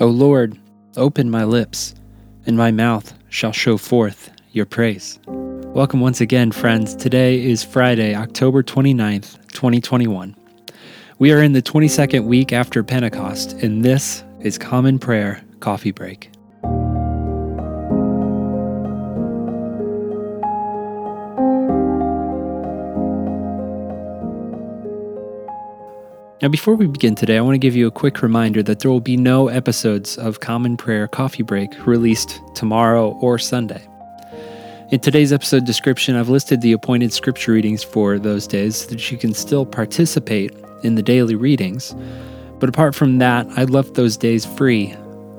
O Lord, open my lips, and my mouth shall show forth your praise. Welcome once again, friends. Today is Friday, October 29th, 2021. We are in the 22nd week after Pentecost, and this is Common Prayer Coffee Break. Now, before we begin today, I want to give you a quick reminder that there will be no episodes of Common Prayer Coffee Break released tomorrow or Sunday. In today's episode description, I've listed the appointed scripture readings for those days so that you can still participate in the daily readings. But apart from that, I left those days free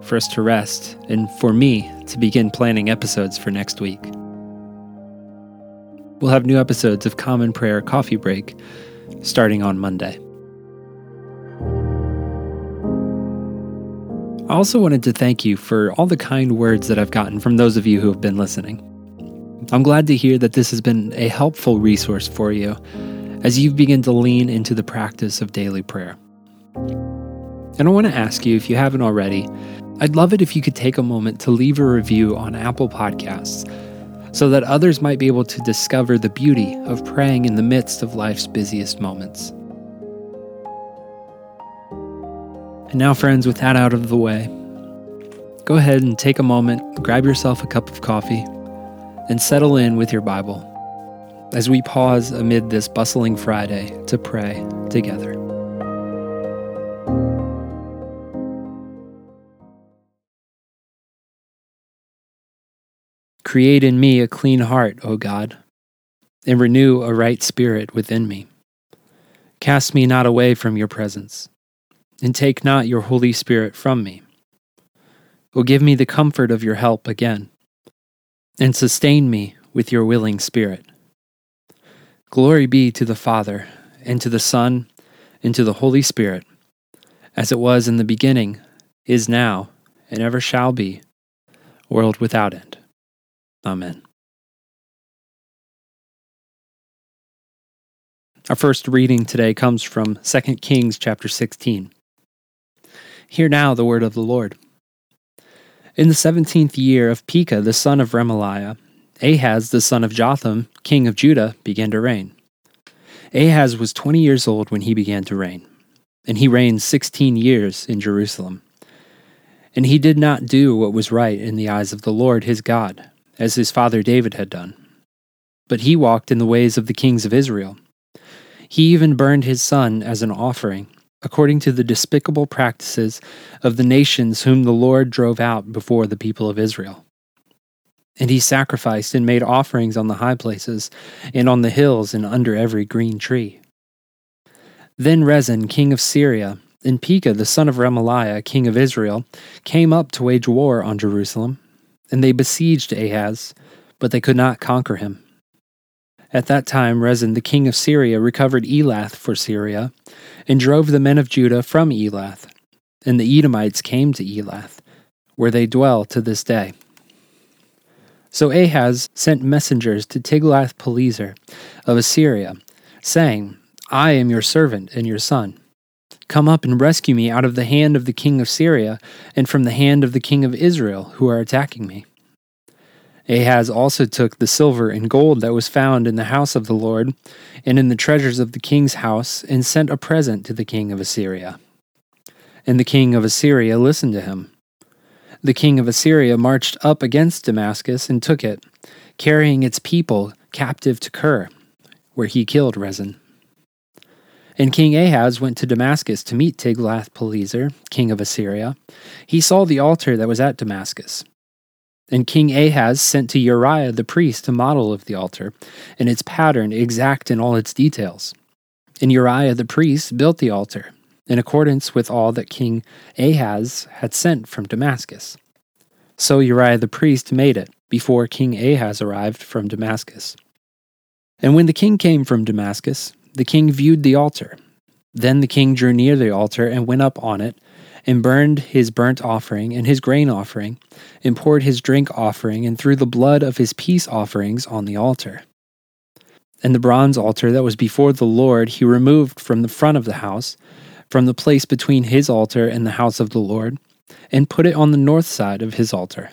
for us to rest and for me to begin planning episodes for next week. We'll have new episodes of Common Prayer Coffee Break starting on Monday. I also wanted to thank you for all the kind words that I've gotten from those of you who have been listening. I'm glad to hear that this has been a helpful resource for you as you begin to lean into the practice of daily prayer. And I want to ask you, if you haven't already, I'd love it if you could take a moment to leave a review on Apple Podcasts so that others might be able to discover the beauty of praying in the midst of life's busiest moments. And now, friends, with that out of the way, go ahead and take a moment, grab yourself a cup of coffee, and settle in with your Bible as we pause amid this bustling Friday to pray together. Create in me a clean heart, O God, and renew a right spirit within me. Cast me not away from your presence and take not your Holy Spirit from me. O give me the comfort of your help again, and sustain me with your willing spirit. Glory be to the Father, and to the Son, and to the Holy Spirit, as it was in the beginning, is now, and ever shall be, world without end. Amen. Our first reading today comes from 2 Kings chapter 16. Hear now the word of the Lord. In the seventeenth year of Pekah the son of Remaliah, Ahaz the son of Jotham, king of Judah, began to reign. Ahaz was twenty years old when he began to reign, and he reigned sixteen years in Jerusalem. And he did not do what was right in the eyes of the Lord his God, as his father David had done. But he walked in the ways of the kings of Israel. He even burned his son as an offering according to the despicable practices of the nations whom the Lord drove out before the people of Israel. And he sacrificed and made offerings on the high places, and on the hills, and under every green tree. Then Rezin, king of Syria, and Pekah, the son of Remaliah, king of Israel, came up to wage war on Jerusalem, and they besieged Ahaz, but they could not conquer him. At that time, Rezin, the king of Syria, recovered Elath for Syria, and drove the men of Judah from Elath. And the Edomites came to Elath, where they dwell to this day. So Ahaz sent messengers to Tiglath-Pileser of Assyria, saying, I am your servant and your son. Come up and rescue me out of the hand of the king of Syria and from the hand of the king of Israel, who are attacking me. Ahaz also took the silver and gold that was found in the house of the Lord and in the treasures of the king's house and sent a present to the king of Assyria. And the king of Assyria listened to him. The king of Assyria marched up against Damascus and took it, carrying its people captive to Kir, where he killed Rezin. And King Ahaz went to Damascus to meet Tiglath-Pileser, king of Assyria. He saw the altar that was at Damascus and King Ahaz sent to Uriah the priest a model of the altar, and its pattern exact in all its details. And Uriah the priest built the altar, in accordance with all that King Ahaz had sent from Damascus. So Uriah the priest made it, before King Ahaz arrived from Damascus. And when the king came from Damascus, the king viewed the altar. Then the king drew near the altar and went up on it and burned his burnt offering and his grain offering, and poured his drink offering, and threw the blood of his peace offerings on the altar. And the bronze altar that was before the Lord he removed from the front of the house, from the place between his altar and the house of the Lord, and put it on the north side of his altar.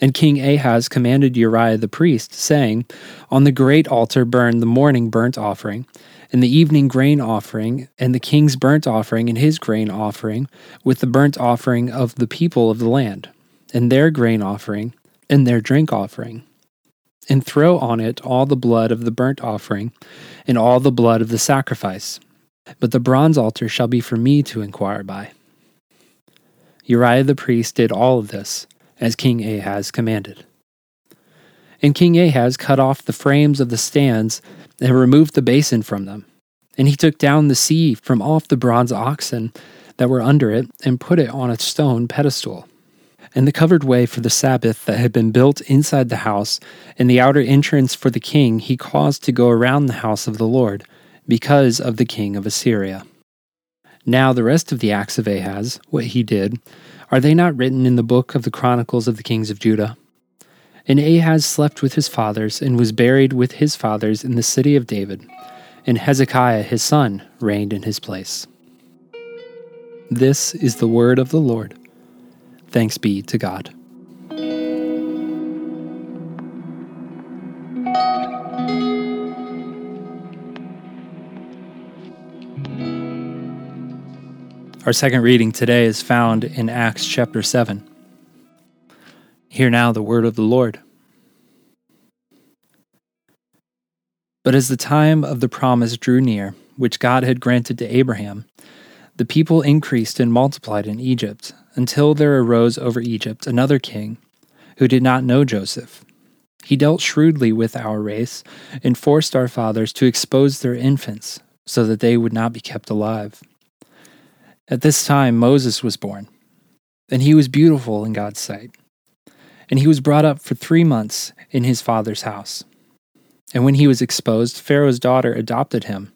And King Ahaz commanded Uriah the priest, saying, On the great altar burn the morning burnt offering, and the evening grain offering, and the king's burnt offering and his grain offering, with the burnt offering of the people of the land, and their grain offering, and their drink offering. And throw on it all the blood of the burnt offering, and all the blood of the sacrifice. But the bronze altar shall be for me to inquire by. Uriah the priest did all of this as King Ahaz commanded. And King Ahaz cut off the frames of the stands and removed the basin from them. And he took down the sea from off the bronze oxen that were under it and put it on a stone pedestal. And the covered way for the Sabbath that had been built inside the house, and the outer entrance for the king, he caused to go around the house of the Lord, because of the king of Assyria. Now, the rest of the acts of Ahaz, what he did, are they not written in the book of the Chronicles of the Kings of Judah? And Ahaz slept with his fathers, and was buried with his fathers in the city of David, and Hezekiah his son reigned in his place. This is the word of the Lord. Thanks be to God. Our second reading today is found in Acts chapter 7. Hear now the word of the Lord. But as the time of the promise drew near, which God had granted to Abraham, the people increased and multiplied in Egypt, until there arose over Egypt another king who did not know Joseph. He dealt shrewdly with our race and forced our fathers to expose their infants so that they would not be kept alive. At this time, Moses was born, and he was beautiful in God's sight. And he was brought up for three months in his father's house. And when he was exposed, Pharaoh's daughter adopted him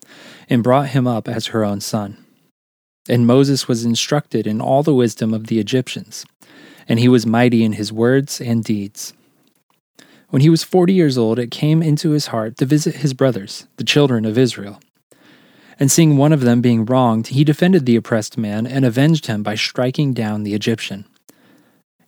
and brought him up as her own son. And Moses was instructed in all the wisdom of the Egyptians, and he was mighty in his words and deeds. When he was forty years old, it came into his heart to visit his brothers, the children of Israel and seeing one of them being wronged, he defended the oppressed man and avenged him by striking down the Egyptian.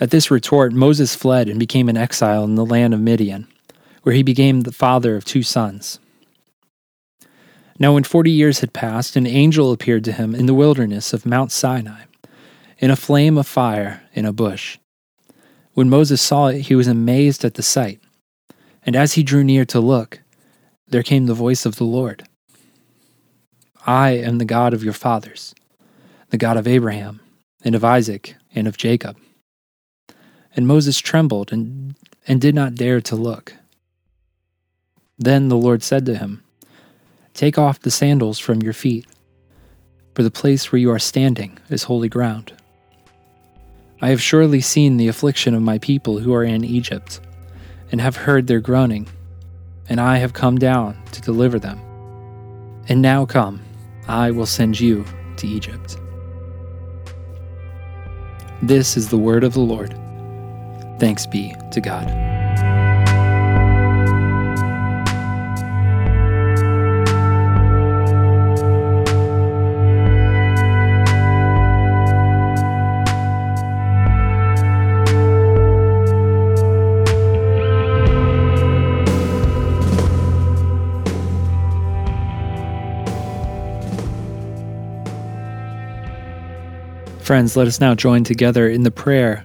At this retort, Moses fled and became an exile in the land of Midian, where he became the father of two sons. Now, when forty years had passed, an angel appeared to him in the wilderness of Mount Sinai, in a flame of fire in a bush. When Moses saw it, he was amazed at the sight. And as he drew near to look, there came the voice of the Lord I am the God of your fathers, the God of Abraham, and of Isaac, and of Jacob. And Moses trembled and, and did not dare to look. Then the Lord said to him, Take off the sandals from your feet, for the place where you are standing is holy ground. I have surely seen the affliction of my people who are in Egypt and have heard their groaning, and I have come down to deliver them. And now come, I will send you to Egypt. This is the word of the Lord. Thanks be to God. Friends, let us now join together in the prayer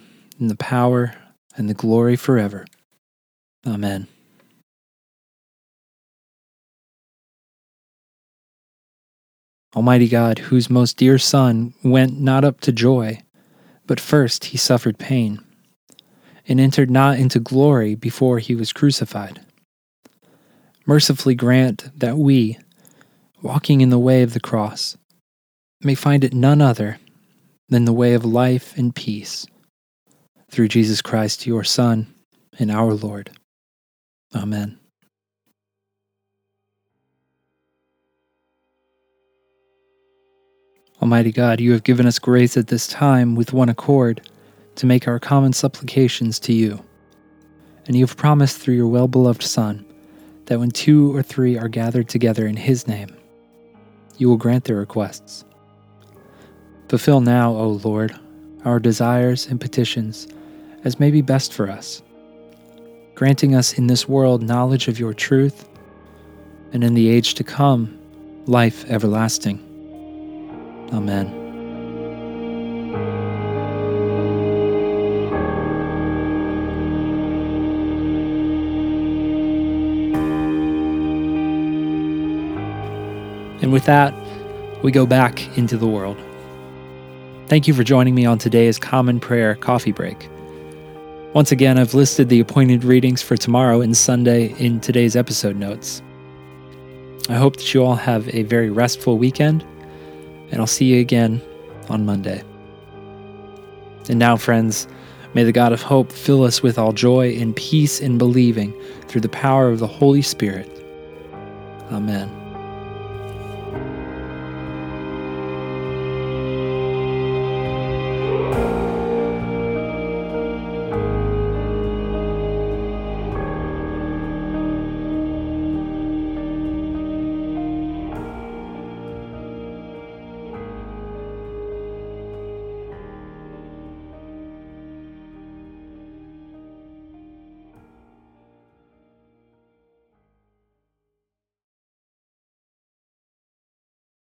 and the power, and the glory forever. Amen. Almighty God, whose most dear Son went not up to joy, but first he suffered pain, and entered not into glory before he was crucified. Mercifully grant that we, walking in the way of the cross, may find it none other than the way of life and peace. Through Jesus Christ, your Son, and our Lord. Amen. Almighty God, you have given us grace at this time with one accord to make our common supplications to you. And you have promised through your well beloved Son that when two or three are gathered together in his name, you will grant their requests. Fulfill now, O Lord, our desires and petitions as may be best for us, granting us in this world knowledge of your truth, and in the age to come, life everlasting. Amen. And with that, we go back into the world. Thank you for joining me on today's Common Prayer Coffee Break. Once again, I've listed the appointed readings for tomorrow and Sunday in today's episode notes. I hope that you all have a very restful weekend, and I'll see you again on Monday. And now, friends, may the God of hope fill us with all joy and peace in believing through the power of the Holy Spirit. Amen.